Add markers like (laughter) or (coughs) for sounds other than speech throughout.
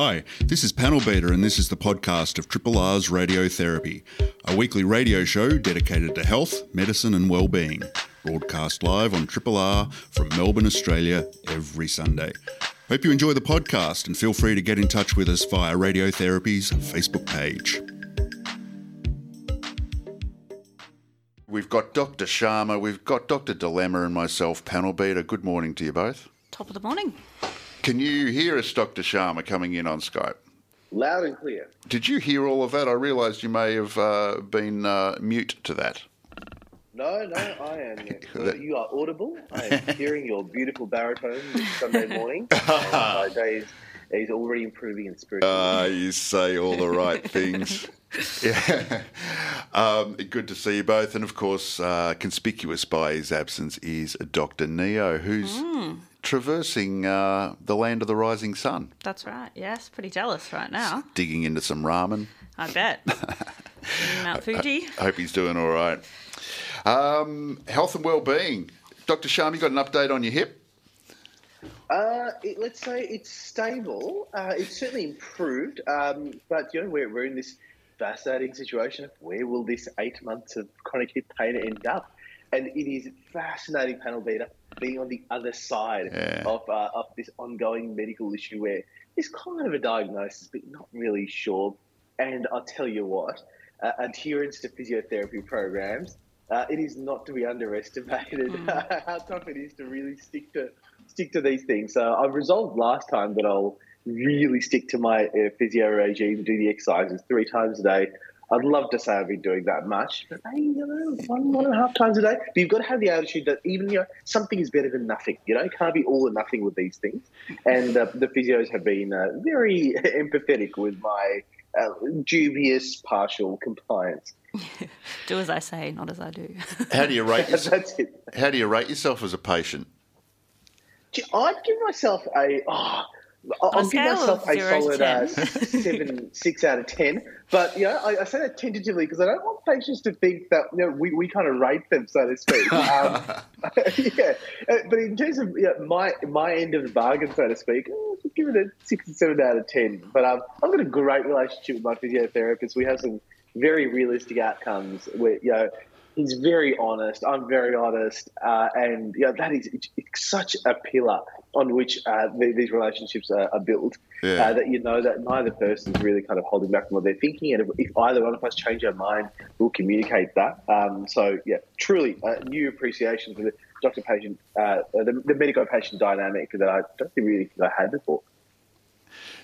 Hi, this is Panel Beater, and this is the podcast of Triple R's Radiotherapy, a weekly radio show dedicated to health, medicine, and well-being. Broadcast live on Triple R from Melbourne, Australia, every Sunday. Hope you enjoy the podcast and feel free to get in touch with us via Radiotherapy's Facebook page. We've got Dr. Sharma, we've got Dr. Dilemma, and myself, Panel Beater. Good morning to you both. Top of the morning. Can you hear us, Dr. Sharma, coming in on Skype? Loud and clear. Did you hear all of that? I realised you may have uh, been uh, mute to that. No, no, I am. Uh, (laughs) you are audible. I am (laughs) hearing your beautiful baritone Sunday (laughs) morning. and my day is, is already improving in spirit. Ah, you say all the right things. Yeah. Um, good to see you both. And of course, uh, conspicuous by his absence is Dr. Neo, who's traversing uh, the land of the rising sun, That's right. Yes, pretty jealous right now. digging into some ramen. I bet. (laughs) Mount Fuji. I hope he's doing all right. Um, health and well-being. Dr. Sharma, you got an update on your hip? Uh, it, let's say it's stable. Uh, it's certainly improved, um, but you know we're, we're in this fascinating situation of where will this eight months of chronic hip pain end up? And it is fascinating, panel beater, being on the other side Yeah. of uh, of this ongoing medical issue where there's kind of a diagnosis, but not really sure. And I'll tell you what, uh, adherence to physiotherapy programs. Uh, it is not to be underestimated (laughs) how tough it is to really stick to stick to these things. So I've resolved last time that I'll really stick to my uh, physio regime, do the exercises three times a day. I'd love to say I've been doing that much, but maybe you know, one, one and a half times a day. But you've got to have the attitude that even you know something is better than nothing. You know, it can't be all or nothing with these things. And uh, the physios have been uh, very (laughs) empathetic with my uh, dubious partial compliance. (laughs) Do as I say, not as I do. (laughs) How do you rate yourself? That's it. How do you rate yourself as a patient? I'd give myself a. Oh, I'll give myself a solid uh, (laughs) seven, six out of ten. But you know, I, I say that tentatively because I don't want patients to think that you know we, we kind of rate them, so to speak. (laughs) Um, (laughs) yeah, Uh, but in terms of yeah, my my end of the bargain, so to speak, I'd give it a six or seven out of ten. But um, I've got a great relationship with my physiotherapist. We have some very realistic outcomes. Where you know he's very honest. I'm very honest, uh, and know, that is it's, it's such a pillar on which uh, the, these relationships are, are built. Yeah. Uh, that you know that neither person is really kind of holding back from what they're thinking, and if, if either one of us change our mind, we'll communicate that. Um, so yeah, truly a new appreciation for the doctor-patient, uh, the, the medico-patient dynamic that I don't think really I had before.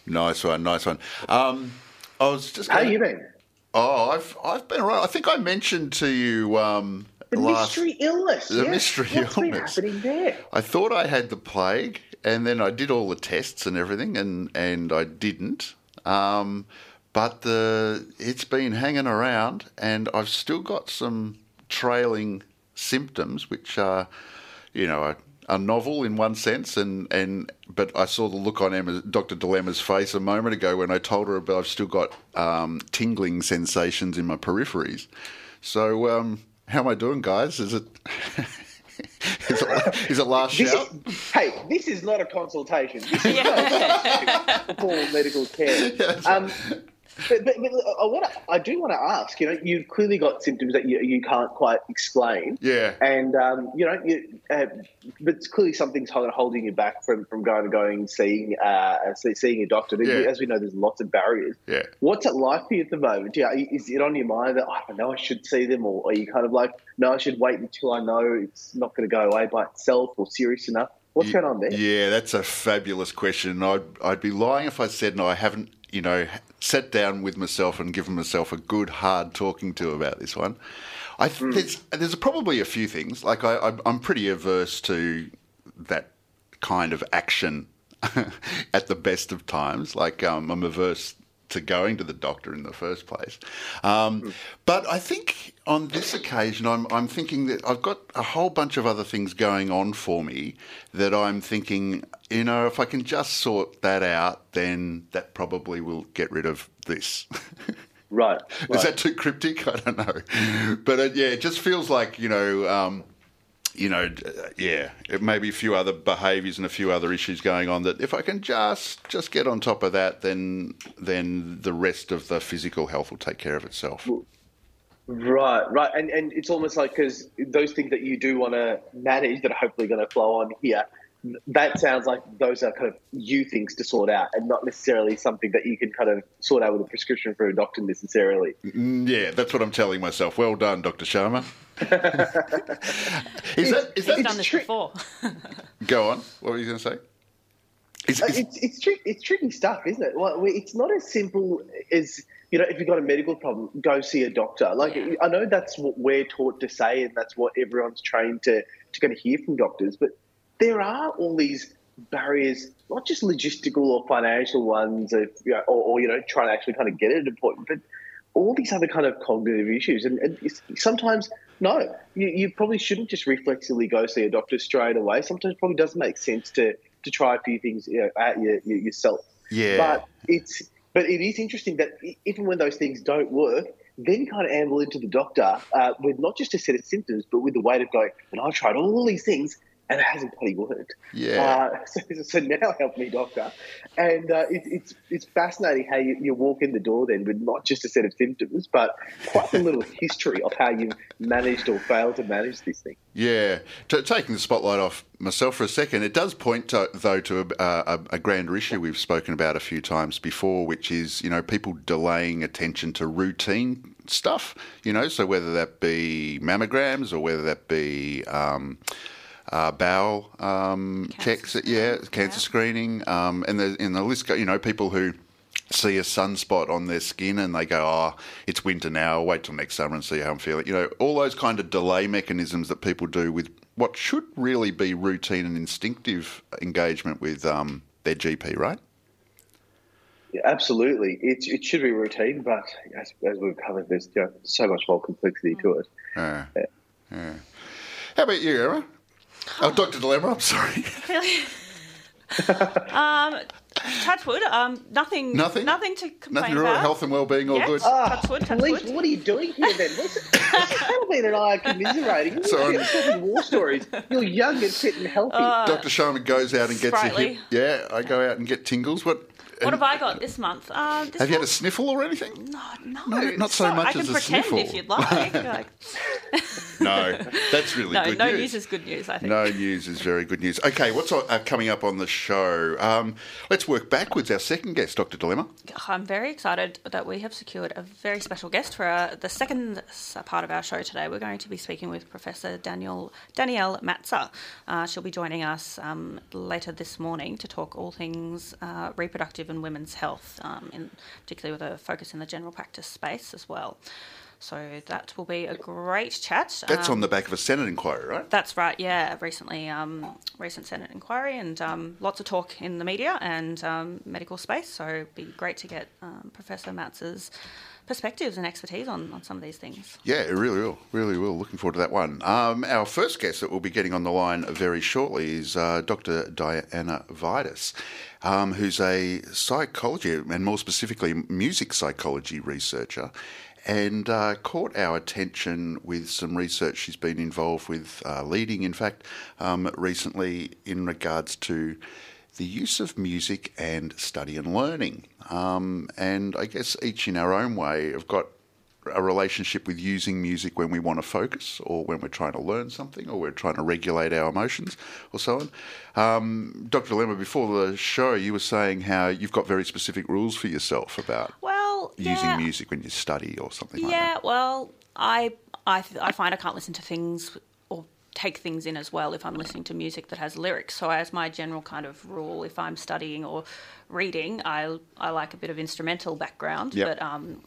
Nice one, nice one. Um, I was just. How gonna- you been? Oh, I've I've been around. I think I mentioned to you um, The last. mystery illness. the yeah. mystery What's illness. been happening there? I thought I had the plague, and then I did all the tests and everything, and and I didn't. Um, but the it's been hanging around, and I've still got some trailing symptoms, which are, you know, are, are novel in one sense, and and but I saw the look on Emma, Dr. Dilemma's face a moment ago when I told her about I've still got um, tingling sensations in my peripheries. So um, how am I doing, guys? Is it? (laughs) is, it is it last This shout? is, hey, this is not a consultation. This is (laughs) not full medical care. (laughs) Um, but, but, but I, want to, I do want to ask. You know, you've clearly got symptoms that you, you can't quite explain. Yeah. And um, you know, you, uh, but it's clearly something's hold- holding you back from, from going and going and seeing uh, see- seeing a doctor. Yeah. As we know, there's lots of barriers. Yeah. What's it like for you at the moment? Yeah, is it on your mind that oh, I know I should see them, or are you kind of like, no, I should wait until I know it's not going to go away by itself or serious enough? What's going on there? Yeah, that's a fabulous question. I'd I'd be lying if I said no. I haven't, you know, sat down with myself and given myself a good hard talking to about this one. I th- there's there's probably a few things. Like I, I I'm pretty averse to that kind of action (laughs) at the best of times. Like um, I'm averse to going to the doctor in the first place. Um, but I think on this occasion, I'm, I'm thinking that I've got a whole bunch of other things going on for me that I'm thinking, you know, if I can just sort that out, then that probably will get rid of this. Right. (laughs) Is that too cryptic? I don't know. But uh, yeah, it just feels like, you know, um, you know, uh, yeah, it may be a few other behaviours and a few other issues going on. That if I can just just get on top of that, then then the rest of the physical health will take care of itself. Right, right, and and it's almost like because those things that you do want to manage that are hopefully going to flow on here, that sounds like those are kind of you things to sort out, and not necessarily something that you can kind of sort out with a prescription for a doctor necessarily. Mm, Yeah, that's what I'm telling myself. Well done, Dr. Sharma. (laughs) is that is He's that done this tri- before. (laughs) go on? What were you going to say? Is, Uh, is- It's it's, tri- it's tricky stuff, isn't it? Well, it's not as simple as you know. If you've got a medical problem, go see a doctor. Like Yeah. I know that's what we're taught to say, and that's what everyone's trained to to kind of hear from doctors. But there are all these barriers, not just logistical or financial ones, of, you know, or, or you know, trying to actually kind of get an appointment, but all these other kind of cognitive issues. And, and sometimes, no, you, you probably shouldn't just reflexively go see a doctor straight away. Sometimes it probably doesn't make sense to to try a few things you know, at your, your, yourself. yeah, But it's but it is interesting that even when those things don't work, then you kind of amble into the doctor uh, with not just a set of symptoms, but with the weight of going, and I've tried all these things and it hasn't bloody worked. yeah. Uh, (laughs) so, so now help me, doctor. And uh, it, it's it's fascinating how you, you walk in the door then with not just a set of symptoms, but quite a little (laughs) history of how you've managed or failed to manage this thing. Yeah, T- taking the spotlight off myself for a second, it does point to, though to a, a, a grander issue we've spoken about a few times before, which is you know people delaying attention to routine stuff. You know, so whether that be mammograms or whether that be um, uh, bowel um, checks, yeah, cancer yeah. screening, um, and the in the list, go, you know, people who see a sunspot on their skin and they go, oh, it's winter now, I'll wait till next summer and see how I'm feeling. You know, all those kind of delay mechanisms that people do with what should really be routine and instinctive engagement with um, their GP, right? Yeah, absolutely. It, it should be routine, but as, as we've covered, there's you know, so much more complexity to it. Yeah. yeah. How about you, Emma? Oh, Dr. Dilemma, I'm sorry. (laughs) (laughs) um, touch wood. Um, nothing. Nothing? Nothing to complain Nothing about. Health and well-being, all Yes. good. Ah. Touch wood, touch Police, wood. what are you doing here then? What's Halloween and I are commiserating. We're (laughs) Sorry. talking war stories. You're young and fit and healthy. Dr. Sharma goes out and gets a Sprightly. hip. Yeah, I go out and get tingles. What? What have I got this month? Um, this Have you had a month- sniffle or anything? No, no, No, not so much I can as a pretend sniffle. if you'd like. (laughs) like No, that's really no, good no news. news is good news. I think. No news is very good news. Okay, what's uh, coming up on the show? Um, let's work backwards. Our second guest, Dr. Dilemma. I'm very excited that we have secured a very special guest for uh, the second part of our show today. We're going to be speaking with Professor Daniel Danielle Mazza. Uh, she'll be joining us um, later this morning to talk all things uh, and women's health, um, in particularly with a focus in the general practice space as well. So that will be a great chat. That's Um, on the back of a Senate inquiry, right? that's right. Yeah, recently, um, recent Senate inquiry, and um, lots of talk in the media and um, medical space. So it'd be great to get um, Professor Mazza's perspectives and expertise on, on some of these things. Yeah, it really will. Really will. Looking forward to that one. Um, our first guest that we'll be getting on the line very shortly is uh, Dr. Dianna Vidas, um, who's a psychology, and more specifically, music psychology researcher. And uh, caught our attention with some research she's been involved with, uh, leading, in fact, um, recently in regards to the use of music and study and learning. Um, and I guess each in our own way have got a relationship with using music when we want to focus or when we're trying to learn something or we're trying to regulate our emotions or so on. Um, Dr. Lemmer, before the show, you were saying how you've got very specific rules for yourself about Well, using yeah, music when you study or something like that. Yeah, that. well, I, I, I find I can't listen to things take things in as well if I'm listening to music that has lyrics. So, as my general kind of rule, if I'm studying or reading, I, I like a bit of instrumental background. Yep. But um,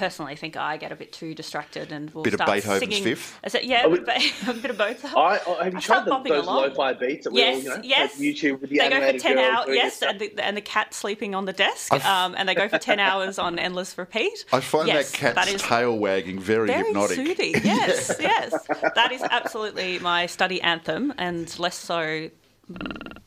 personally, think I get a bit too distracted and will Bit of start Beethoven's singing. Fifth? Is it, yeah, Oh, a bit, a bit of both. I, I have you I tried the, those along. lo-fi beats that we Yes, all, you know, yes. YouTube with the they go for ten hours. Yes, and the, and the cat sleeping on the desk, um, and they go for ten (laughs) hours on endless repeat. I find yes, that cat's that is tail wagging very, very hypnotic. soothing. (laughs) Yes, yes, that is absolutely my study anthem, and less so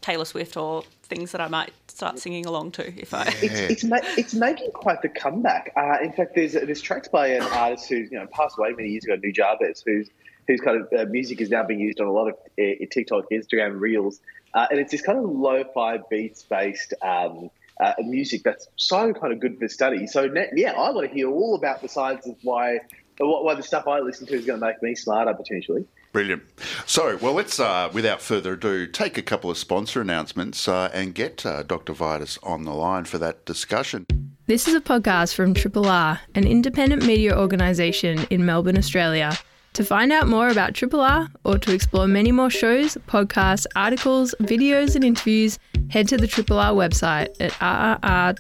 Taylor Swift or things that I might start singing along to if I. It's, it's, ma- it's making quite the comeback. Uh, in fact, there's there's tracks by an artist who's you know passed away many years ago, Nujabes, who's whose kind of uh, music is now being used on a lot of uh, TikTok, Instagram reels, uh, and it's this kind of lo-fi beats based. Um, uh, music that's so kind of good for study. So yeah, I want to hear all about the science of why why the stuff I listen to is going to make me smarter potentially. Brilliant. So, well, let's, uh, without further ado, take a couple of sponsor announcements uh, and get uh, Dr. Vidas on the line for that discussion. This is a podcast from Triple R, an independent media organisation in Melbourne, Australia. To find out more about Triple R or to explore many more shows, podcasts, articles, videos, and interviews, head to the Triple R website at rrr.org.au.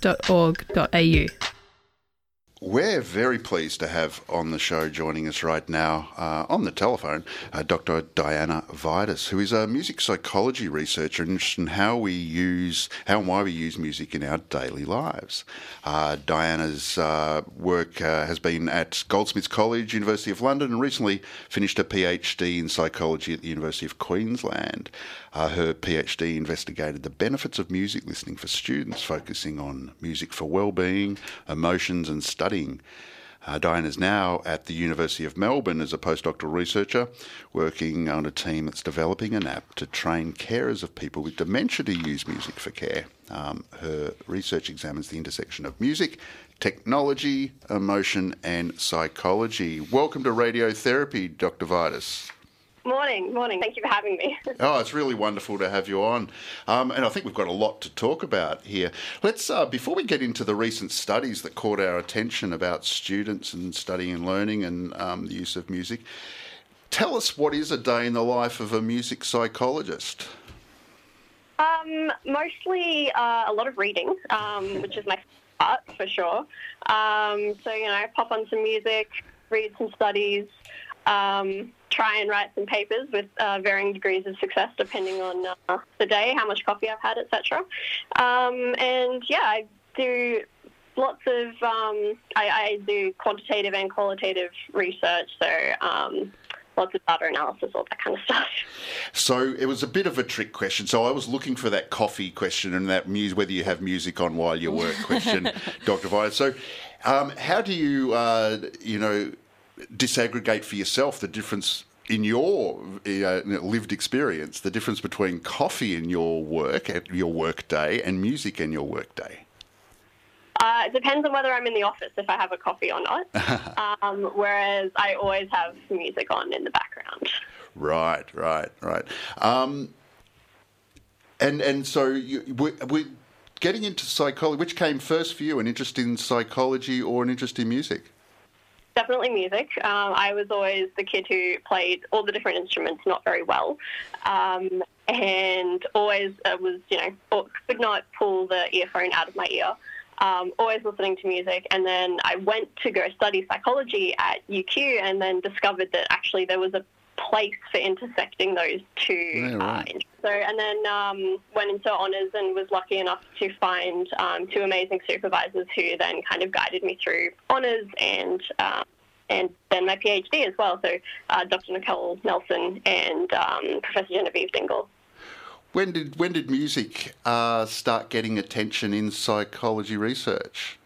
We're very pleased to have on the show joining us right now uh, on the telephone uh, Dr. Dianna Vidas, who is a music psychology researcher interested in how we use, how and why we use music in our daily lives. Uh, Dianna's uh, work uh, has been at Goldsmiths College, University of London, and recently finished a PhD in psychology at the University of Queensland. Uh, her PhD investigated the benefits of music listening for students, focusing on music for well-being, emotions, and studying. Uh, Diane is now at the University of Melbourne as a postdoctoral researcher, working on a team that's developing an app to train carers of people with dementia to use music for care. Um, her research examines the intersection of music, technology, emotion, and psychology. Welcome to Radiotherapy, Dr. Vidas. Morning, morning. Thank you for having me. (laughs) oh, it's really wonderful to have you on. Um, and I think we've got a lot to talk about here. Let's, uh, before we get into the recent studies that caught our attention about students and studying and learning and um, the use of music, tell us what is a day in the life of a music psychologist? Um, mostly uh, a lot of reading, um, which is my part for sure. Um, so, you know, I pop on some music, read some studies. Try and write some papers with uh, varying degrees of success depending on uh, the day, how much coffee I've had, etc. Um, and yeah, I do lots of um, I, I, do quantitative and qualitative research, so um, lots of data analysis, all that kind of (laughs) stuff. So it was a bit of a trick question. So I was looking for that coffee question and that music, whether you have music on while you work question, (laughs) Dr. Vidas. So um, how do you, uh, you know, disaggregate for yourself the difference in your uh, lived experience, the difference between coffee in your work at your work day and music in your work day? Uh, it depends on whether I'm in the office if I have a coffee or not. (laughs) um, whereas I always have music on in the background. Right, right, right. Um, and and so you, we, we getting into psychology. Which came first for you, an interest in psychology or an interest in music? Definitely music. Um, I was always the kid who played all the different instruments not very well, um, and always uh, was, you know, could not pull the earphone out of my ear. Um, always listening to music, and then I went to go study psychology at UQ, and then discovered that actually there was a place for intersecting those two yeah, right. uh, so, and then um, went into honours and was lucky enough to find um, two amazing supervisors who then kind of guided me through honours and um, and then my PhD as well. So, uh, Dr. Nicole Nelson and um, Professor Genevieve Dingle. When did when did music uh, start getting attention in psychology research?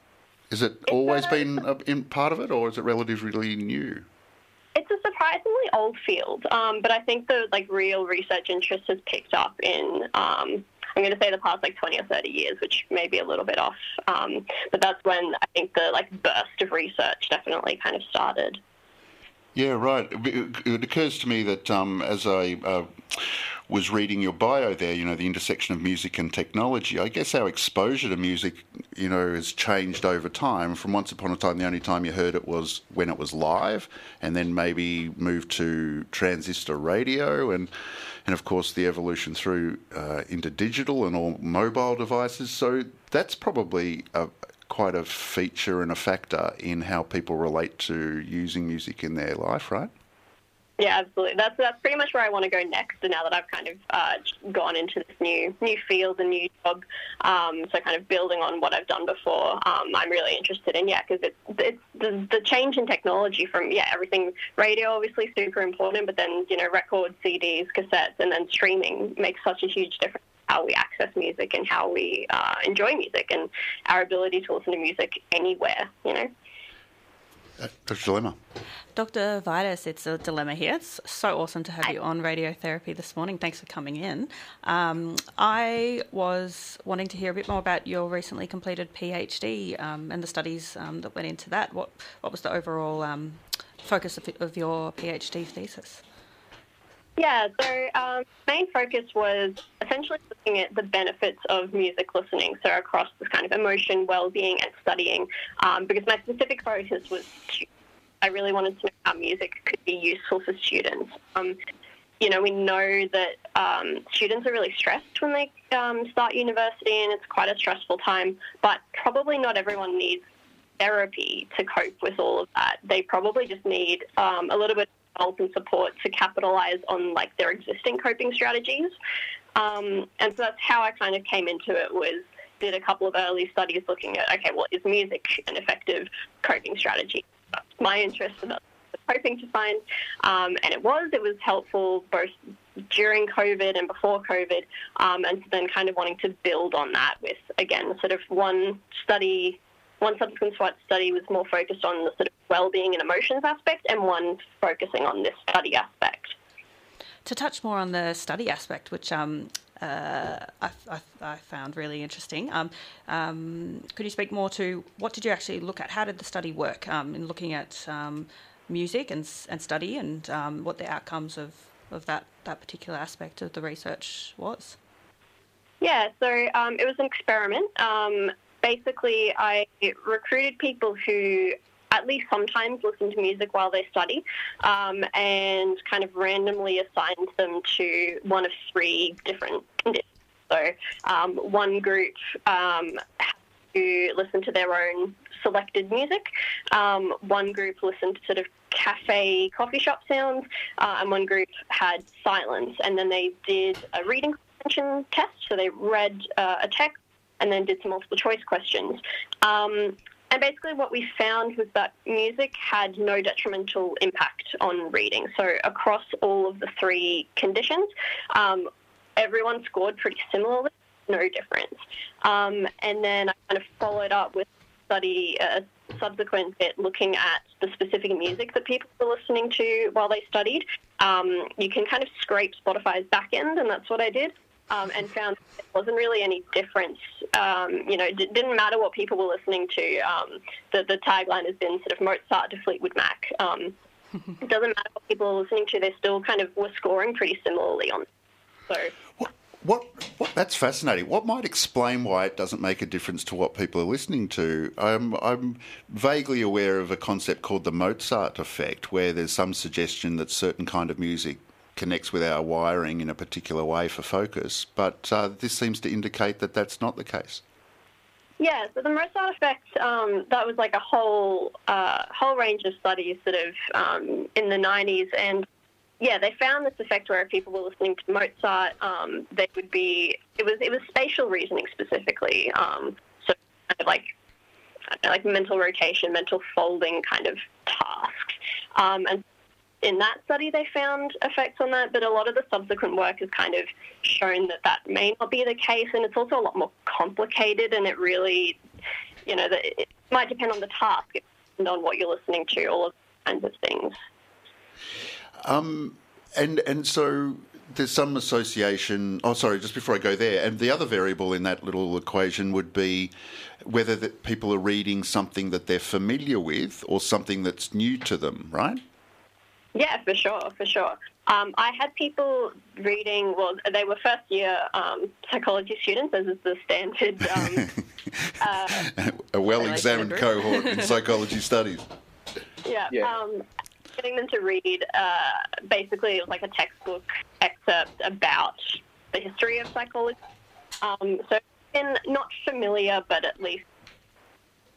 Is it it's always a, been a, in part of it, or is it relatively new? Surprisingly old field, um, but I think the like real research interest has picked up in um, I'm going to say the past like 20 or 30 years, which may be a little bit off. Um, but that's when I think the like burst of research definitely kind of started. Yeah, right. It occurs to me that um, as I uh, was reading your bio there, you know, the intersection of music and technology, I guess our exposure to music, you know, has changed over time. From once upon a time, the only time you heard it was when it was live, and then maybe moved to transistor radio, and and of course the evolution through uh, into digital and all mobile devices. So that's probably a, quite a feature and a factor in how people relate to using music in their life, right? Yeah, absolutely. That's that's pretty much where I want to go next. And now that I've kind of uh, gone into this new new field and new job, um, so kind of building on what I've done before, um, I'm really interested in yeah, because it's it's the, the change in technology from yeah everything radio obviously super important, but then you know records, CDs, cassettes, and then streaming makes such a huge difference how we access music and how we uh, enjoy music and our ability to listen to music anywhere, you know. Uh, Dr. Dilemma. Dr. Vidas, it's a dilemma here. It's so awesome to have you on radiotherapy this morning. Thanks for coming in. Um, I was wanting to hear a bit more about your recently completed PhD um, and the studies um, that went into that. What what was the overall um, focus of, of, your PhD thesis? Yeah, so um, main focus was essentially looking at the benefits of music listening, so across this kind of emotion, well-being, and studying. Um, because my specific focus was I really wanted to know how music could be useful for students. Um, you know, we know that um, students are really stressed when they um, start university, and it's quite a stressful time. But probably not everyone needs therapy to cope with all of that. They probably just need um, a little bit of help and support to capitalize on like their existing coping strategies. Um, and so that's how I kind of came into it. Was did a couple of early studies looking at okay, well, is music an effective coping strategy? My interest and was hoping to find. Um, and it was. It was helpful both during COVID and before COVID. Um, and then kind of wanting to build on that with, again, sort of one study, one subsequent SWOT study was more focused on the sort of well-being and emotions aspect and one focusing on this study aspect. To touch more on the study aspect, which um, uh, I, I, I, found really interesting. Um, um, could you speak more to what did you actually look at? How did the study work um, in looking at um, music and, and study and um, what the outcomes of, of that, that particular aspect of the research was? Yeah, so um, it was an experiment. basically, I recruited people who at least sometimes listen to music while they study um, and kind of randomly assigned them to one of three different conditions. So um, one group um, to listen to their own selected music. Um, one group listened to sort of cafe, coffee shop sounds, uh, and one group had silence. And then they did a reading comprehension test. So they read uh, a text and then did some multiple choice questions. Um, and basically, what we found was that music had no detrimental impact on reading. So, across all of the three conditions, um, everyone scored pretty similarly, no difference. Um, and then I kind of followed up with a study a subsequent bit looking at the specific music that people were listening to while they studied. Um, you can kind of scrape Spotify's backend, and that's what I did um, and found there wasn't really any difference. Um, you know, it didn't matter what people were listening to. Um, the, the tagline has been sort of Mozart to Fleetwood Mac. Um, (laughs) it doesn't matter what people are listening to; they still kind of were scoring pretty similarly on. So. What, what, what, that's fascinating. What might explain why it doesn't make a difference to what people are listening to? I'm, I'm vaguely aware of a concept called the Mozart effect, where there's some suggestion that certain kind of music connects with our wiring in a particular way for focus, but uh, this seems to indicate that that's not the case. Yeah, so the Mozart effect, um, that was like a whole uh, whole range of studies sort of um, in the 90s. And yeah, they found this effect where if people were listening to Mozart, um, they would be, it was, it was spatial reasoning specifically. Um, so kind of like, like mental rotation, mental folding kind of tasks. Um, and in that study they found effects on that, but a lot of the subsequent work has kind of shown that that may not be the case, and it's also a lot more complicated, and it really, you know, it might depend on the task, and on what you're listening to, all of kinds of things. Um, and and so there's some association. Oh, sorry, just before I go there, and the other variable in that little equation would be whether that people are reading something that they're familiar with or something that's new to them, right? Yeah, for sure, for sure. Um, I had people reading, well, they were first year um, psychology students, as is the standard. (laughs) Um, uh, a well examined cohort in psychology studies. Yeah. yeah. Um, getting them to read uh, basically like a textbook excerpt about the history of psychology. Um, so, been not familiar, but at least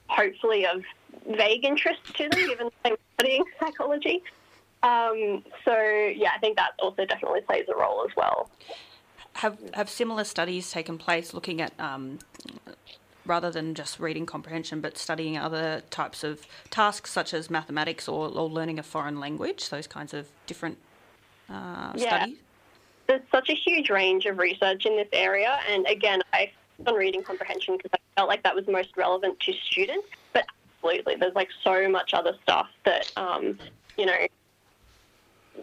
hopefully of vague interest to them, given they were studying psychology. Um, so yeah, I think that also definitely plays a role as well. Have have similar studies taken place looking at um, rather than just reading comprehension, but studying other types of tasks such as mathematics or, or learning a foreign language? Those kinds of different uh, yeah. studies. There's such a huge range of research in this area, and again, I focused on reading comprehension because I felt like that was most relevant to students. But absolutely. There's like so much other stuff that, um, you know,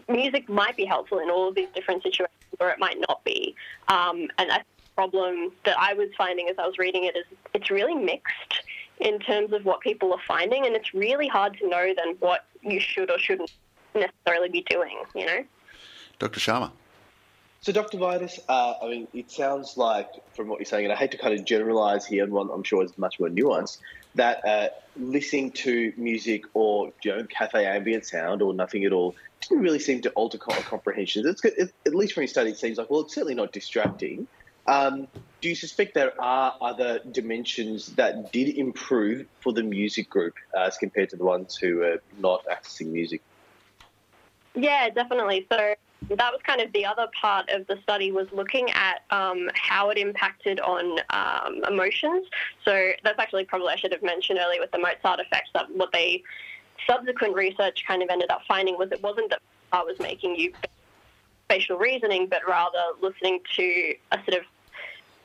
music might be helpful in all of these different situations, or it might not be. Um, and a problem that I was finding as I was reading it is it's really mixed in terms of what people are finding, and it's really hard to know then what you should or shouldn't necessarily be doing. You know, Dr. Sharma. So, Dr. Vidas, uh, I mean, it sounds like from what you're saying, and I hate to kind of generalize here, and one I'm sure is much more nuanced, that uh, listening to music or you know cafe ambient sound or nothing at all didn't really seem to alter comprehension. It's it, at least from your study, it seems like well, it's certainly not distracting. Um, do you suspect there are other dimensions that did improve for the music group uh, as compared to the ones who are not accessing music? Yeah, definitely. So that was kind of the other part of the study was looking at um, how it impacted on um, emotions. So that's actually probably I should have mentioned earlier with the Mozart effect. That what they subsequent research kind of ended up finding was it wasn't that I was making you spatial reasoning, but rather listening to a sort of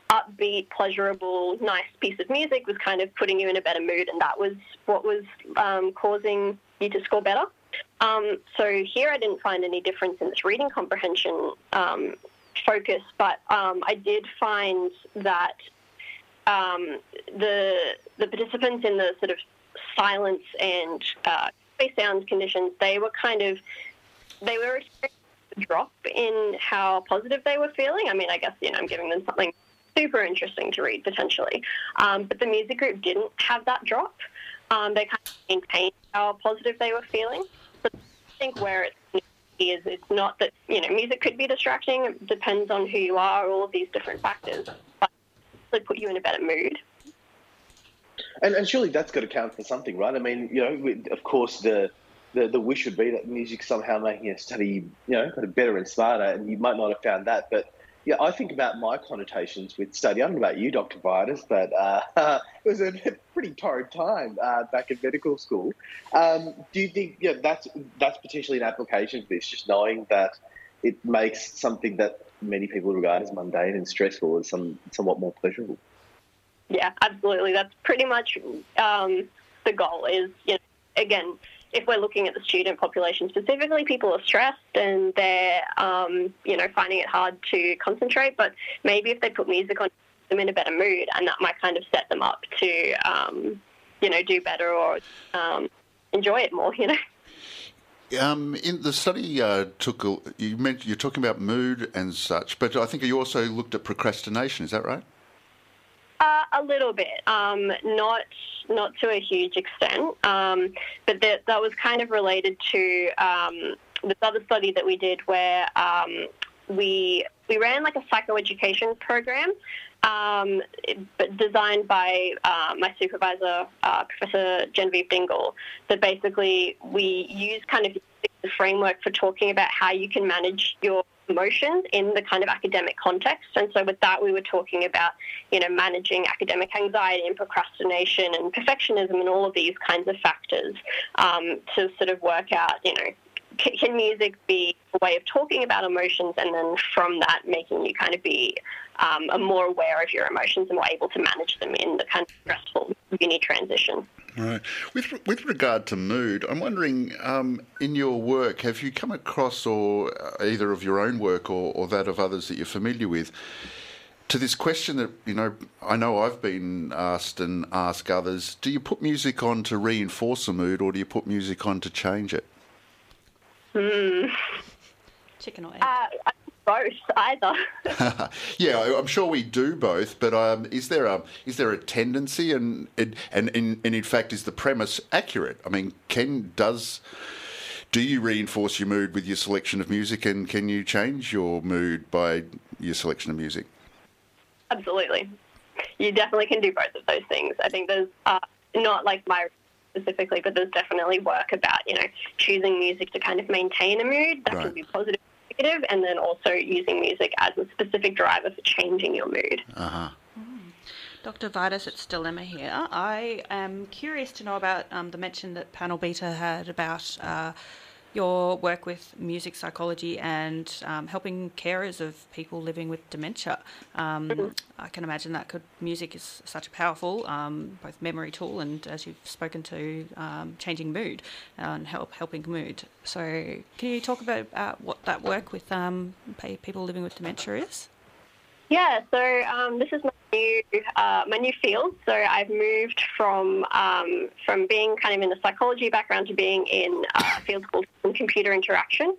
upbeat, pleasurable, nice piece of music was kind of putting you in a better mood, and that was what was um, causing you to score better. Um, so here I didn't find any difference in this reading comprehension um, focus, but um, I did find that um, the the participants in the sort of silence and uh, sound conditions, they were kind of they were experiencing a drop in how positive they were feeling. I mean, I guess you know I'm giving them something super interesting to read potentially, um, but the music group didn't have that drop. Um, they kind of maintained how positive they were feeling. But I think where it is, it's not that you know music could be distracting. It depends on who you are, all of these different factors. But they put you in a better mood. And, and surely that's got to count for something, right? I mean, you know, of course the the, the wish would be that music somehow making a study, you know, kind of better and smarter, and you might not have found that. But yeah, I think about my connotations with study. I don't know about you, Dr. Vidas, but uh, (laughs) it was a pretty torrid time uh, back in medical school. Um, do you think yeah, that's that's potentially an application for this, just knowing that it makes something that many people regard as mundane and stressful as some somewhat more pleasurable? Yeah, absolutely. That's pretty much um, the goal. Is you know, again if we're looking at the student population specifically, people are stressed and they're, um, you know, finding it hard to concentrate. But maybe if they put music on, them in a better mood, and that might kind of set them up to, um, you know, do better or um, enjoy it more. (laughs) You know. Um, in the study, uh, took a, you mentioned you're talking about mood and such, but I think you also looked at procrastination. Is that right? Uh, a little bit, um, not not to a huge extent, um, but that that was kind of related to um, this other study that we did where um, we we ran like a psychoeducation program, um, but designed by uh, my supervisor, uh, Professor Genevieve Dingle. That basically we use kind of the framework for talking about how you can manage your emotions in the kind of academic context. And so with that, we were talking about, you know, managing academic anxiety and procrastination and perfectionism and all of these kinds of factors um, to sort of work out, you know, can music be a way of talking about emotions and then from that making you kind of be um, more aware of your emotions and more able to manage them in the kind of stressful uni transition? Right. With with regard to mood, I'm wondering, um, in your work, have you come across, or uh, either of your own work or, or that of others that you're familiar with, to this question that you know I know I've been asked and ask others: Do you put music on to reinforce a mood, or do you put music on to change it? Hmm. Chicken or egg? Uh, both either. (laughs) yeah, I'm sure we do both. But um, is there a is there a tendency, and and and in, and in fact, is the premise accurate? I mean, can does do you reinforce your mood with your selection of music, and can you change your mood by your selection of music? Absolutely, you definitely can do both of those things. I think there's uh, not like my specifically, but there's definitely work about you know choosing music to kind of maintain a mood that right. can be positive negative, and then also using music as a specific driver for changing your mood. Uh-huh. Dr. Vidas, it's Dilemma here. I am curious to know about um, the mention that Panel Beater had about uh, your work with music psychology and um, helping carers of people living with dementia. Um, mm-hmm. I can imagine that could music is such a powerful um, both memory tool and, as you've spoken to, um, changing mood and help helping mood. So, can you talk about uh, what that work with um, people living with dementia is? Yeah, so um, this is my new uh, my new field. So I've moved from um, from being kind of in the psychology background to being in a field called computer interaction.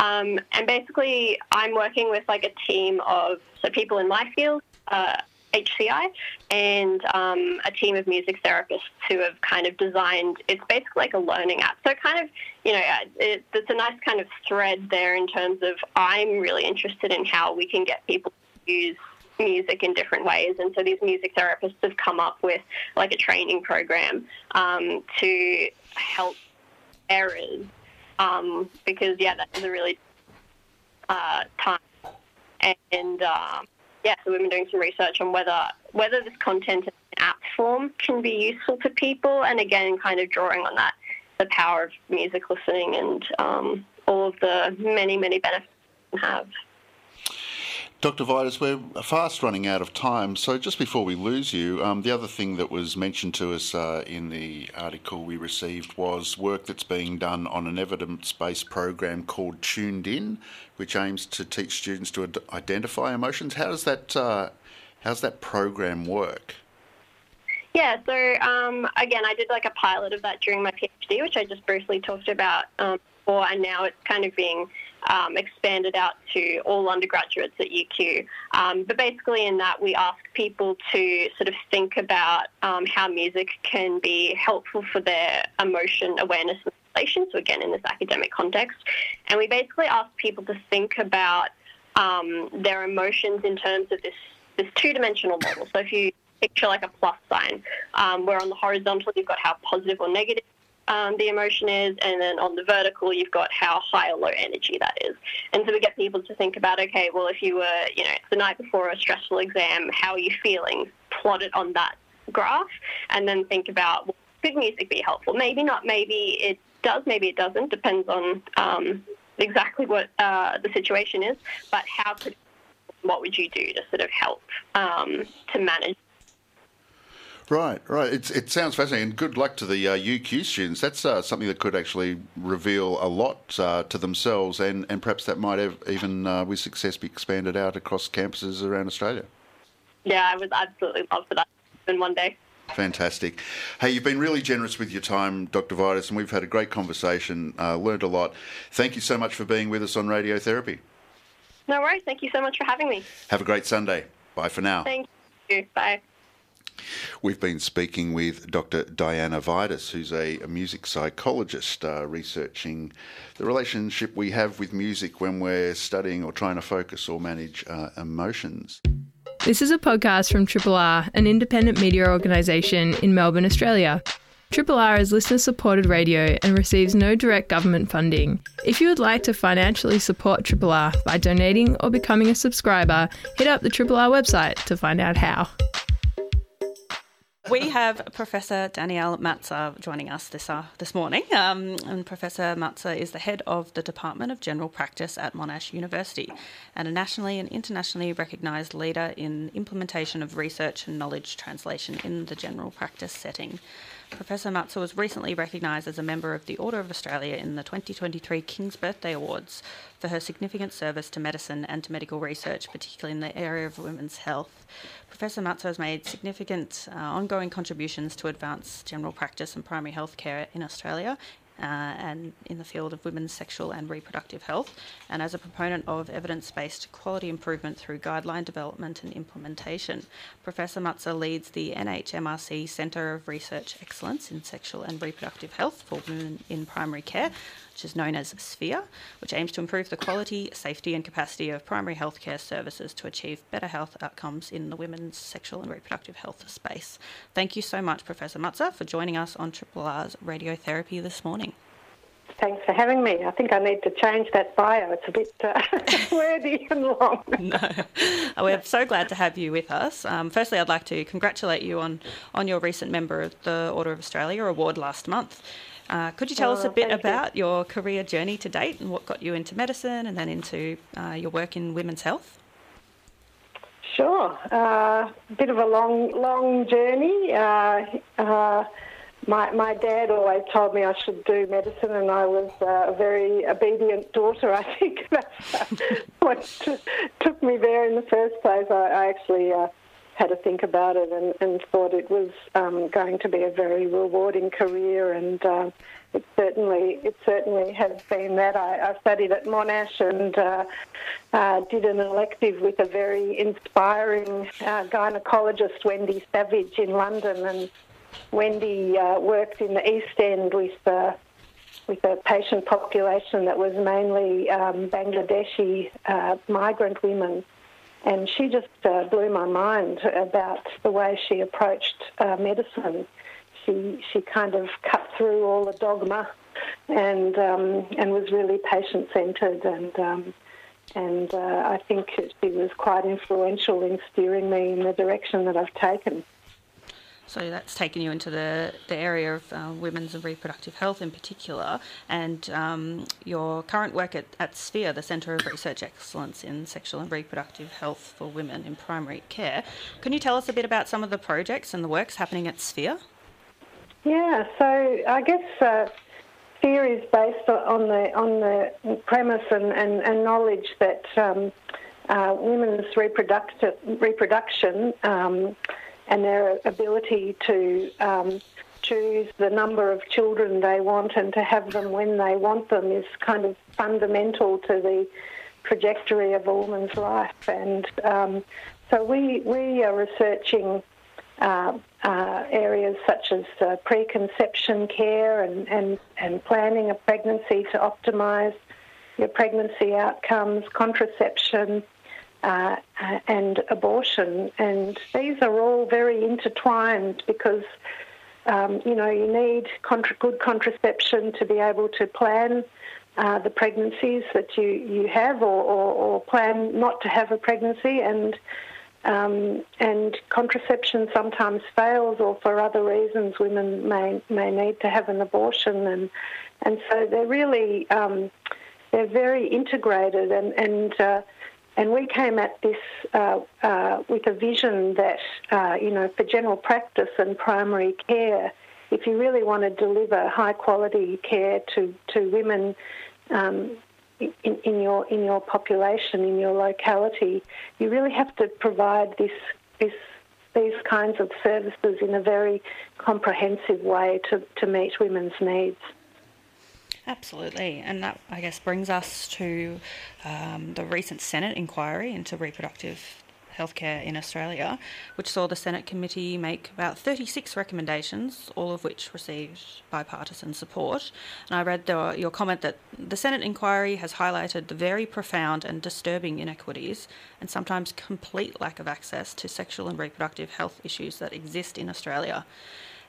Um, and basically, I'm working with like a team of so people in my field. Uh, HCI and um, a team of music therapists who have kind of designed. It's basically like a learning app. So kind of, you know, it, it's a nice kind of thread there in terms of I'm really interested in how we can get people use music in different ways. And so these music therapists have come up with like a training program um, to help errors um, because, yeah, that is a really uh, time. And um, yeah, so we've been doing some research on whether whether this content in app form can be useful to people, and again, kind of drawing on that the power of music listening and um, all of the many many benefits it have. Dr. Vidas, we're fast running out of time, so just before we lose you, um, the other thing that was mentioned to us uh, in the article we received was work that's being done on an evidence based program called Tuned In, which aims to teach students to ad- identify emotions. How does that, uh, how's that program work? Yeah, so um, again, I did like a pilot of that during my PhD, which I just briefly talked about um, before, and now it's kind of being um, expanded out to all undergraduates at UQ. Um, but basically, in that, we ask people to sort of think about um, how music can be helpful for their emotion awareness and relation. So, again, in this academic context. And we basically ask people to think about um, their emotions in terms of this, this two dimensional model. So, if you picture like a plus sign, um, where on the horizontal you've got how positive or negative um, the emotion is, and then on the vertical, you've got how high or low energy that is. And so we get people to think about, okay, well, if you were, you know, the night before a stressful exam, how are you feeling? Plot it on that graph, and then think about, well, could music be helpful? Maybe not. Maybe it does. Maybe it doesn't. Depends on um, exactly what uh, the situation is. But how could what would you do to sort of help um, to manage Right, right. It's, it sounds fascinating. And good luck to the uh, UQ students. That's uh, something that could actually reveal a lot uh, to themselves, and, and perhaps that might have even, uh, with success, be expanded out across campuses around Australia. Yeah, I would absolutely love for that in one day. Fantastic. Hey, you've been really generous with your time, Dr. Vidas, and we've had a great conversation, uh, learned a lot. Thank you so much for being with us on Radiotherapy. No worries. Thank you so much for having me. Have a great Sunday. Bye for now. Thank you. Bye. We've been speaking with Dr. Dianna Vidas, who's a, a music psychologist, uh, researching the relationship we have with music when we're studying or trying to focus or manage uh, emotions. This is a podcast from Triple R, an independent media organisation in Melbourne, Australia. Triple R is listener supported radio and receives no direct government funding. If you would like to financially support Triple R by donating or becoming a subscriber, hit up the Triple R website to find out how. We have Professor Danielle Mazza joining us this uh, this morning, um, and Professor Mazza is the head of the Department of General Practice at Monash University, and a nationally and internationally recognised leader in implementation of research and knowledge translation in the general practice setting. Professor Mazza was recently recognised as a member of the Order of Australia in the 2023 King's Birthday Awards for her significant service to medicine and to medical research, particularly in the area of women's health. Professor Mazza has made significant uh, ongoing contributions to advance general practice and primary health care in Australia, uh, and in the field of women's sexual and reproductive health, and as a proponent of evidence based quality improvement through guideline development and implementation. Professor Mazza leads the NHMRC Centre of Research Excellence in Sexual and Reproductive Health for Women in Primary Care, which is known as SPHERE, which aims to improve the quality, safety, and capacity of primary healthcare services to achieve better health outcomes in the women's sexual and reproductive health space. Thank you so much, Professor Mazza, for joining us on Triple R's radiotherapy this morning. Thanks for having me. I think I need to change that bio. It's a bit uh, (laughs) wordy and long. (laughs) no, we're so glad to have you with us. Um, firstly, I'd like to congratulate you on, on your recent member of the Order of Australia award last month. Uh, could you tell us a Oh, bit thank you. about your career journey to date and what got you into medicine and then into uh, your work in women's health? Sure. Uh, bit of a long, long journey. Uh, uh, my, my dad always told me I should do medicine, and I was uh, a very obedient daughter. I think (laughs) that's what t- (laughs) took me there in the first place. I, I actually uh, had to think about it and, and thought it was um, going to be a very rewarding career, and uh, it certainly it certainly has been that. I, I studied at Monash and uh, uh, did an elective with a very inspiring uh, gynecologist, Wendy Savage, in London, and Wendy uh, worked in the East End with uh, with a patient population that was mainly um, Bangladeshi migrant women. And she just uh, blew my mind about the way she approached uh, medicine. She she kind of cut through all the dogma, and um, and was really patient centred and. Um, and uh, I think she was quite influential in steering me in the direction that I've taken. So that's taken you into the, the area of uh, women's and reproductive health in particular, and um, your current work at, at Sphere, the Centre of Research Excellence in Sexual and Reproductive Health for Women in Primary Care. Can you tell us a bit about some of the projects and the works happening at Sphere? Yeah, so I guess uh, Sphere is based on the on the premise and, and, and knowledge that um, uh, women's reproducti- reproduction um, and their ability to um, choose the number of children they want and to have them when they want them is kind of fundamental to the trajectory of a woman's life. And um, so we we are researching uh, uh, areas such as uh, preconception care and, and, and planning a pregnancy to optimise your pregnancy outcomes, contraception, uh, and abortion. And these are all very intertwined because, um, you know, you need contra- good contraception to be able to plan uh, the pregnancies that you, you have or, or, or plan not to have a pregnancy and um, and contraception sometimes fails, or for other reasons, women may may need to have an abortion, and and so they're really um, they're very integrated, and and uh, and we came at this uh, uh, with a vision that uh, you know for general practice and primary care, if you really want to deliver high quality care to to women. Um, in, in, your in your population, in your locality, you really have to provide this this these kinds of services in a very comprehensive way to, to meet women's needs. Absolutely, and that I guess brings us to um, the recent Senate inquiry into reproductive healthcare in Australia, which saw the Senate committee make about 36 recommendations, all of which received bipartisan support. And I read the, your comment that the Senate inquiry has highlighted the very profound and disturbing inequities and sometimes complete lack of access to sexual and reproductive health issues that exist in Australia.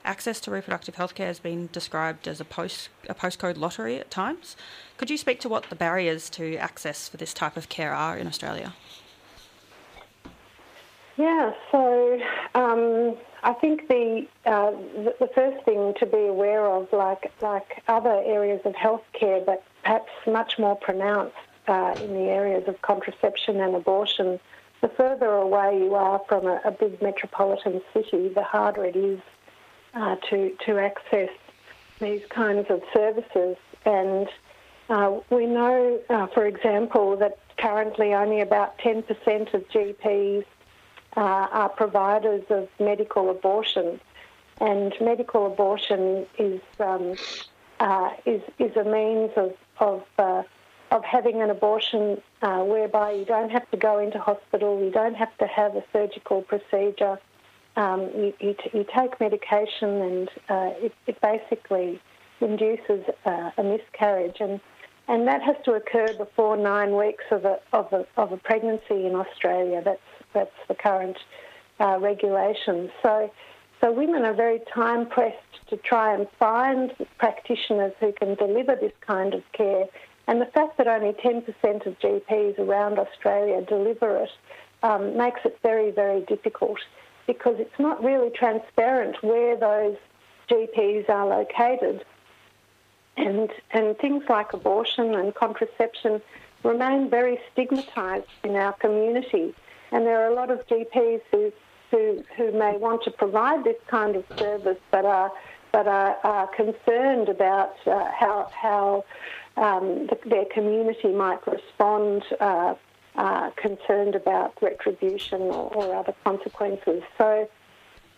Access to reproductive healthcare has been described as a post a postcode lottery at times. Could you speak to what the barriers to access for this type of care are in Australia? Yeah, so um, I think the, uh, the the first thing to be aware of, like like other areas of healthcare, but perhaps much more pronounced uh, in the areas of contraception and abortion, the further away you are from a, a big metropolitan city, the harder it is uh, to to access these kinds of services. And uh, we know, uh, for example, that currently only about 10% of GPs uh, are providers of medical abortion, and medical abortion is um, uh, is is a means of of uh, of having an abortion whereby you don't have to go into hospital, you don't have to have a surgical procedure. Um, you, you, t- you take medication, and uh, it, it basically induces uh, a miscarriage, and and that has to occur before nine weeks of a of a, of a pregnancy in Australia. That's that's the current uh, regulations. So, so women are very time pressed to try and find practitioners who can deliver this kind of care. And the fact that only 10% of GPs around Australia deliver it um, makes it very, very difficult because it's not really transparent where those GPs are located. and and things like abortion and contraception remain very stigmatised in our community. And there are a lot of GPs who who, who may want to provide this kind of service, but are but are, are concerned about uh, how how um, the, their community might respond. Uh, uh, concerned about retribution or, or other consequences. So,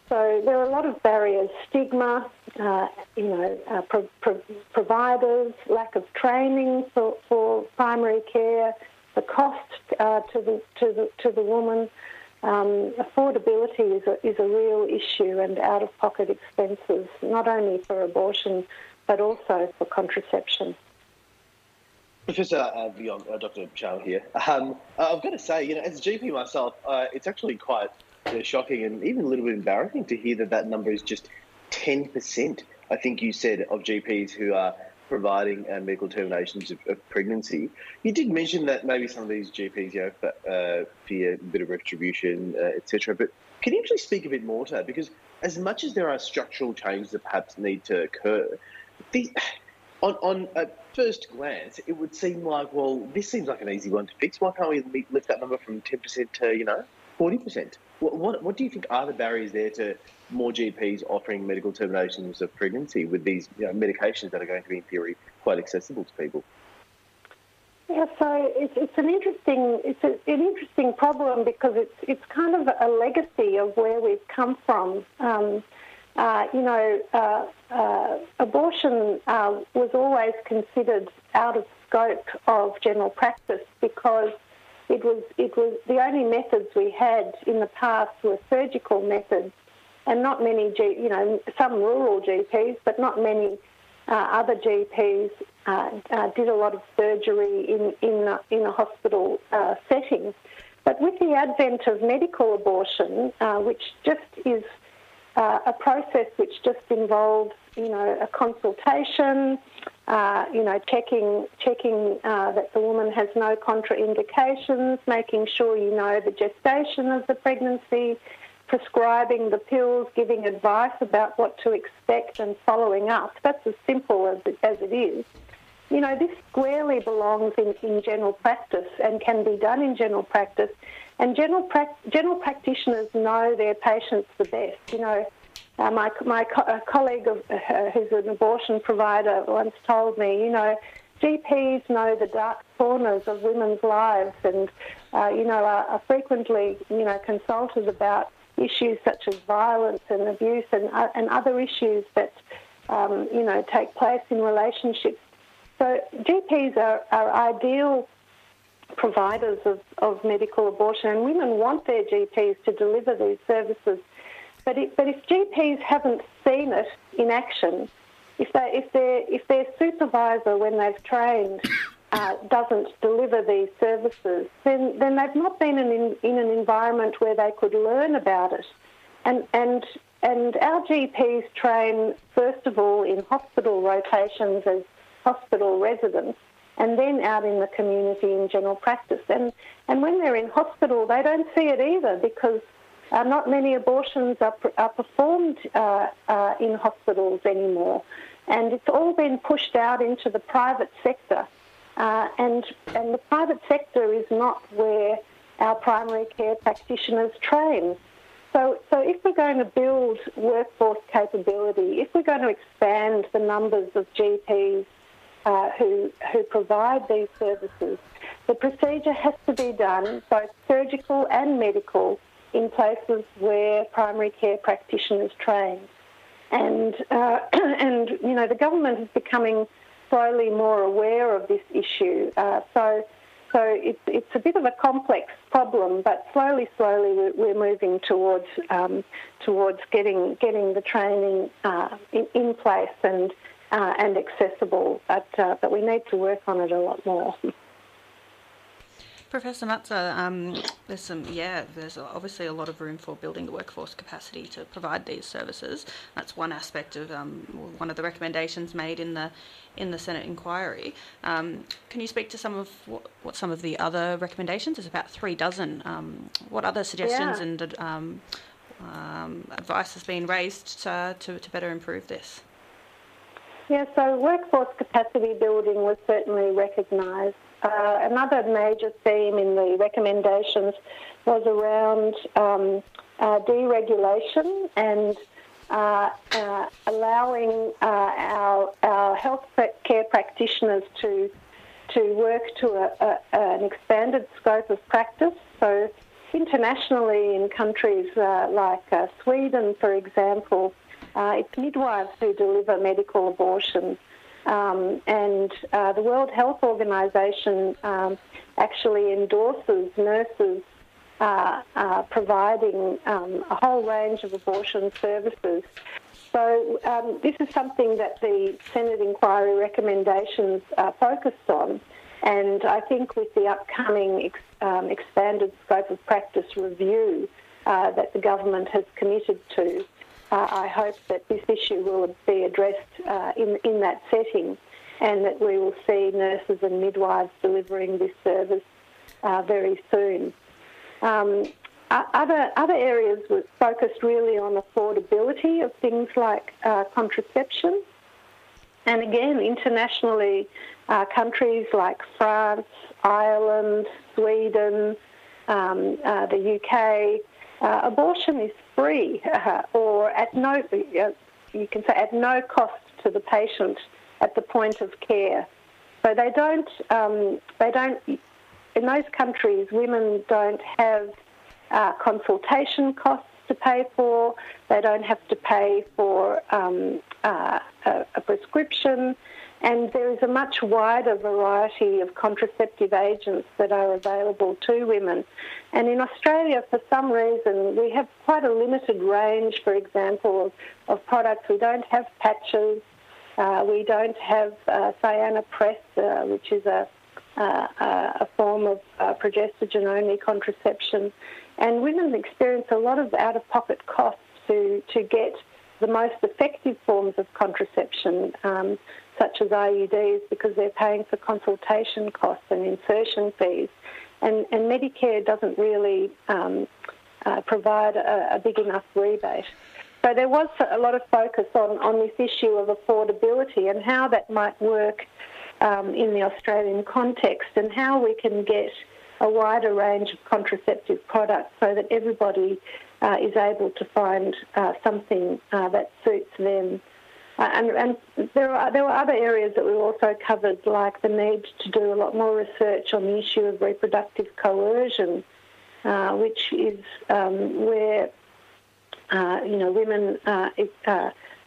so there are a lot of barriers: stigma, uh, you know, uh, pro- pro- providers, lack of training for, for primary care, the cost uh, to the to the to the woman. Um, affordability is a, is a real issue, and out-of-pocket expenses, not only for abortion but also for contraception. Professor uh, uh, Dr. Chow here. Um, I've got to say, you know, as a GP myself, uh, it's actually quite you know, shocking and even a little bit embarrassing to hear that that number is just 10%, I think you said, of GPs who are providing uh, medical terminations of, of, pregnancy. You did mention that maybe some of these GPs, you know, uh, fear a bit of retribution, uh, etc. But can you actually speak a bit more to that? Because as much as there are structural changes that perhaps need to occur, the, (sighs) on, on first glance, it would seem like, well, this seems like an easy one to fix. Why can't we lift that number from 10% to, you know, 40%? What, what, what do you think are the barriers there to more GPs offering medical terminations of pregnancy with these you know, medications that are going to be, in theory, quite accessible to people? Yeah, so it's, it's an interesting it's a, an interesting problem because it's it's kind of a legacy of where we've come from. Um, uh, you know, uh, uh, abortion uh, was always considered out of scope of general practice because it was it was the only methods we had in the past were surgical methods, and not many G, you know some rural GPs, but not many uh, other GPs uh, did a lot of surgery in in a, in a hospital setting. But with the advent of medical abortion, which just is uh, a process which just involves, you know, a consultation, uh, you know, checking checking uh, that the woman has no contraindications, making sure you know the gestation of the pregnancy, prescribing the pills, giving advice about what to expect, and following up. That's as simple as it, as it is. You know, this squarely belongs in, in general practice and can be done in general practice and general, pra- general practitioners know their patients the best. You know, uh, my, my co- colleague of, uh, who's an abortion provider once told me, you know, GPs know the dark corners of women's lives and, uh, you know, are, are, frequently, you know, consulted about issues such as violence and abuse and, uh, and other issues that, um, you know, take place in relationships. So GPs are, are ideal providers of, of medical abortion, and women want their GPs to deliver these services. But, it, but if GPs haven't seen it in action, if, they, if, if their supervisor, when they've trained, (coughs) uh, doesn't deliver these services, then, then they've not been in, in an environment where they could learn about it. And, and, and our GPs train, first of all, in hospital rotations as hospital residents and then out in the community in general practice. And, and when they're in hospital, they don't see it either because uh, not many abortions are, are performed uh, uh, in hospitals anymore. And it's all been pushed out into the private sector. Uh, and, and the private sector is not where our primary care practitioners train. So, so if we're going to build workforce capability, if we're going to expand the numbers of GPs uh, who, who provide these services. The procedure has to be done, both surgical and medical, in places where primary care practitioners train. And, uh, (clears throat) and you know, the government is becoming slowly more aware of this issue. Uh, so, so it's, it's a bit of a complex problem, but slowly, slowly we're, moving towards um, towards getting getting the training uh, in, in place and uh, and accessible, but, uh, but we need to work on it a lot more. Professor Mazza, um, there's some, yeah, there's obviously a lot of room for building the workforce capacity to provide these services. That's one aspect of um, one of the recommendations made in the in the Senate inquiry. Um, can you speak to some of what, what, some of the other recommendations? There's about three dozen. Um, what other suggestions yeah. and um, um, advice has been raised to, to, to better improve this? Yeah, so workforce capacity building was certainly recognised. Uh, another major theme in the recommendations was around um, uh, deregulation and uh, uh allowing uh, our, our health care practitioners to to work to a, a, an expanded scope of practice. So internationally, in countries uh, like Sweden, for example, it's midwives who deliver medical abortion. Um, and uh, the World Health Organization um, actually endorses nurses uh, uh, providing um, a whole range of abortion services. So um, this is something that the Senate inquiry recommendations are focused on. And I think with the upcoming ex- um, expanded scope of practice review uh, that the government has committed to, uh, I hope that this issue will be addressed uh, in, in that setting and that we will see nurses and midwives delivering this service uh, very soon. Um, other, other areas were focused really on affordability of things like uh, contraception. And again, internationally, uh, countries like France, Ireland, Sweden, um, uh, the UK, uh, abortion is free uh, (laughs) or at no, uh, you can say at no cost to the patient at the point of care. So they don't, um, they don't, in those countries, women don't have uh, consultation costs to pay for, they don't have to pay for um, uh, a, a prescription and there is a much wider variety of contraceptive agents that are available to women. And in Australia, for some reason, we have quite a limited range, for example, of, of products. We don't have patches, uh, we don't have uh, Sayana Press, uh, which is a, uh, a form of uh, progestogen only contraception. And women experience a lot of out of pocket costs to, to get the most effective forms of contraception. Um, such as IUDs, because they're paying for consultation costs and insertion fees. And, and Medicare doesn't really um, uh, provide a, a, big enough rebate. So there was a lot of focus on, on this issue of affordability and how that might work um, in the Australian context and how we can get a wider range of contraceptive products so that everybody uh, is able to find uh, something uh, that suits them. Uh, and, and there, are, there were other areas that we also covered, like the need to do a lot more research on the issue of reproductive coercion, uh, which is um, where uh, you know women uh,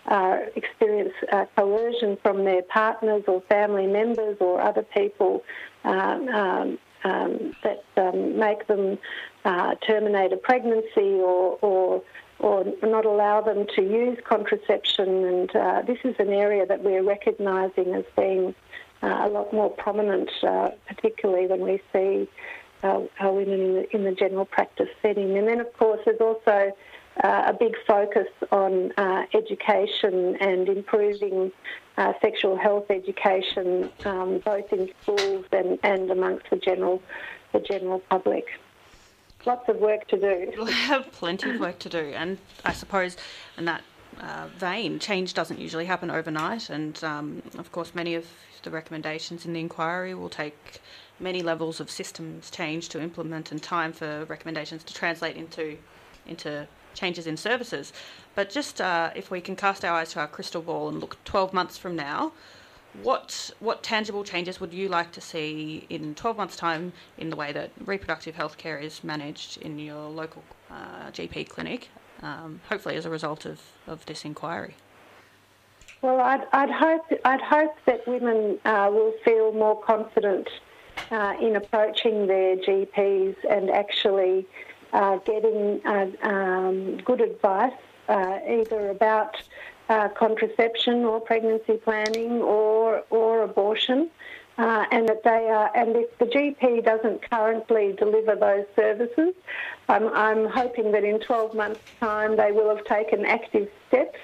uh, experience coercion from their partners or family members or other people um, um, um that um, make them terminate a pregnancy or, or or not allow them to use contraception. And uh, this is an area that we're recognising as being uh, a lot more prominent, uh, particularly when we see uh, our women in the, in the, general practice setting. And then, of course, there's also uh, a big focus on uh, education and improving sexual health education, um, both in schools and, and amongst the general the general public lots of work to do. (laughs) We'll have plenty of work to do, and I suppose in that uh, vein, change doesn't usually happen overnight, and um, of course, many of the recommendations in the inquiry will take many levels of systems change to implement and time for recommendations to translate into into changes in services. But just uh, if we can cast our eyes to our crystal ball and look 12 months from now, what what tangible changes would you like to see in 12 months' time in the way that reproductive health care is managed in your local uh, GP clinic, um, hopefully as a result of, of this inquiry? Well, I'd, I'd hope I'd hope that women uh, will feel more confident uh, in approaching their GPs and actually uh, getting uh, um, good advice, uh, either about uh, contraception or pregnancy planning or or abortion, uh, and that they are. And if the GP doesn't currently deliver those services, I'm, I'm hoping that in 12 months' time they will have taken active steps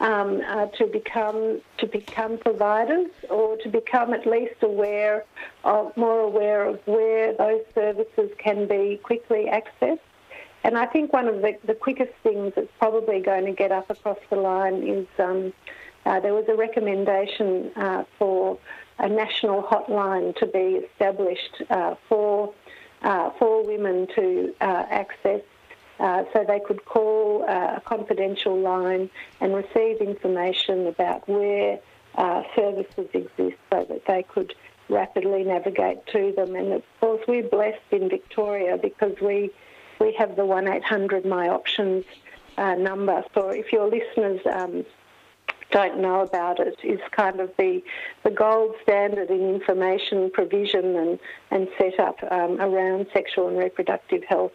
um, uh, to become to become providers or to become at least aware of more aware of where those services can be quickly accessed and I think one of the, the quickest things that's probably going to get up across the line is um, uh, there was a recommendation uh, for a national hotline to be established uh, for uh, for women to uh, access. so they could call a confidential line and receive information about where services exist so that they could rapidly navigate to them. And of course, we're blessed in Victoria because we we have the one eight hundred My Options uh, number. So if your listeners um, don't know about it, is kind of the the gold standard in information provision and and setup um, around sexual and reproductive health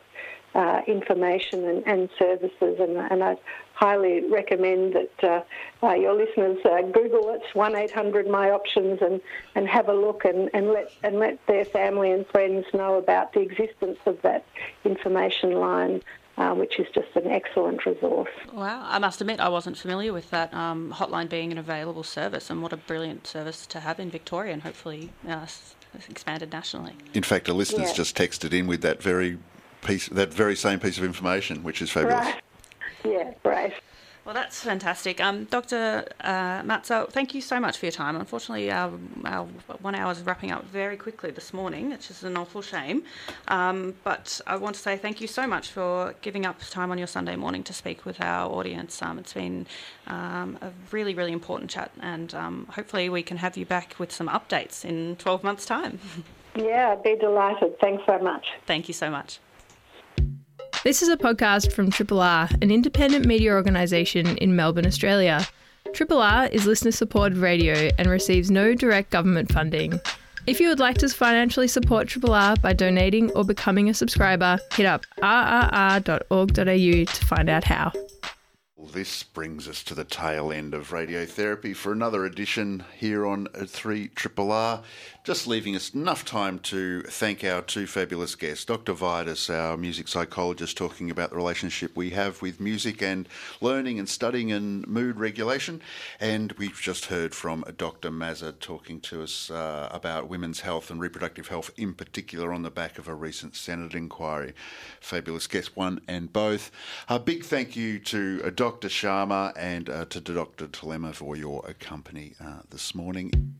uh, information and, and, services, and, and, I highly recommend that uh, uh, your listeners uh, Google it, one eight hundred My Options, and, and have a look and, and let and let their family and friends know about the existence of that information line. Uh, which is just an excellent resource. Wow, I must admit I wasn't familiar with that um, hotline being an available service, and what a brilliant service to have in Victoria, and hopefully uh, expanded nationally. In fact, a listener's yeah. just texted in with that very piece, that very same piece of information, which is fabulous. Right. Yeah, right. Well, that's fantastic. Um, Dr. Uh, Mazza, thank you so much for your time. Unfortunately, our, our, one hour is wrapping up very quickly this morning, which is an awful shame. Um, but I want to say thank you so much for giving up time on your Sunday morning to speak with our audience. Um, it's been um, a really, really important chat, and um, hopefully, we can have you back with some updates in 12 months' time. (laughs) Yeah, I'd be delighted. Thanks so much. Thank you so much. This is a podcast from Triple R, an independent media organisation in Melbourne, Australia. Triple R is listener supported radio and receives no direct government funding. If you would like to financially support Triple R by donating or becoming a subscriber, hit up rrr.org.au to find out how. This brings us to the tail end of radiotherapy for another edition here on 3 Triple R. Just leaving us enough time to thank our two fabulous guests, Dr. Vidas, our music psychologist, talking about the relationship we have with music and learning and studying and mood regulation. And we've just heard from Dr. Mazza talking to us uh, about women's health and reproductive health in particular on the back of a recent Senate inquiry. Fabulous guests, one and both. A big thank you to uh, Dr. Sharma and uh, to Dr. Dilemma for your company uh, this morning.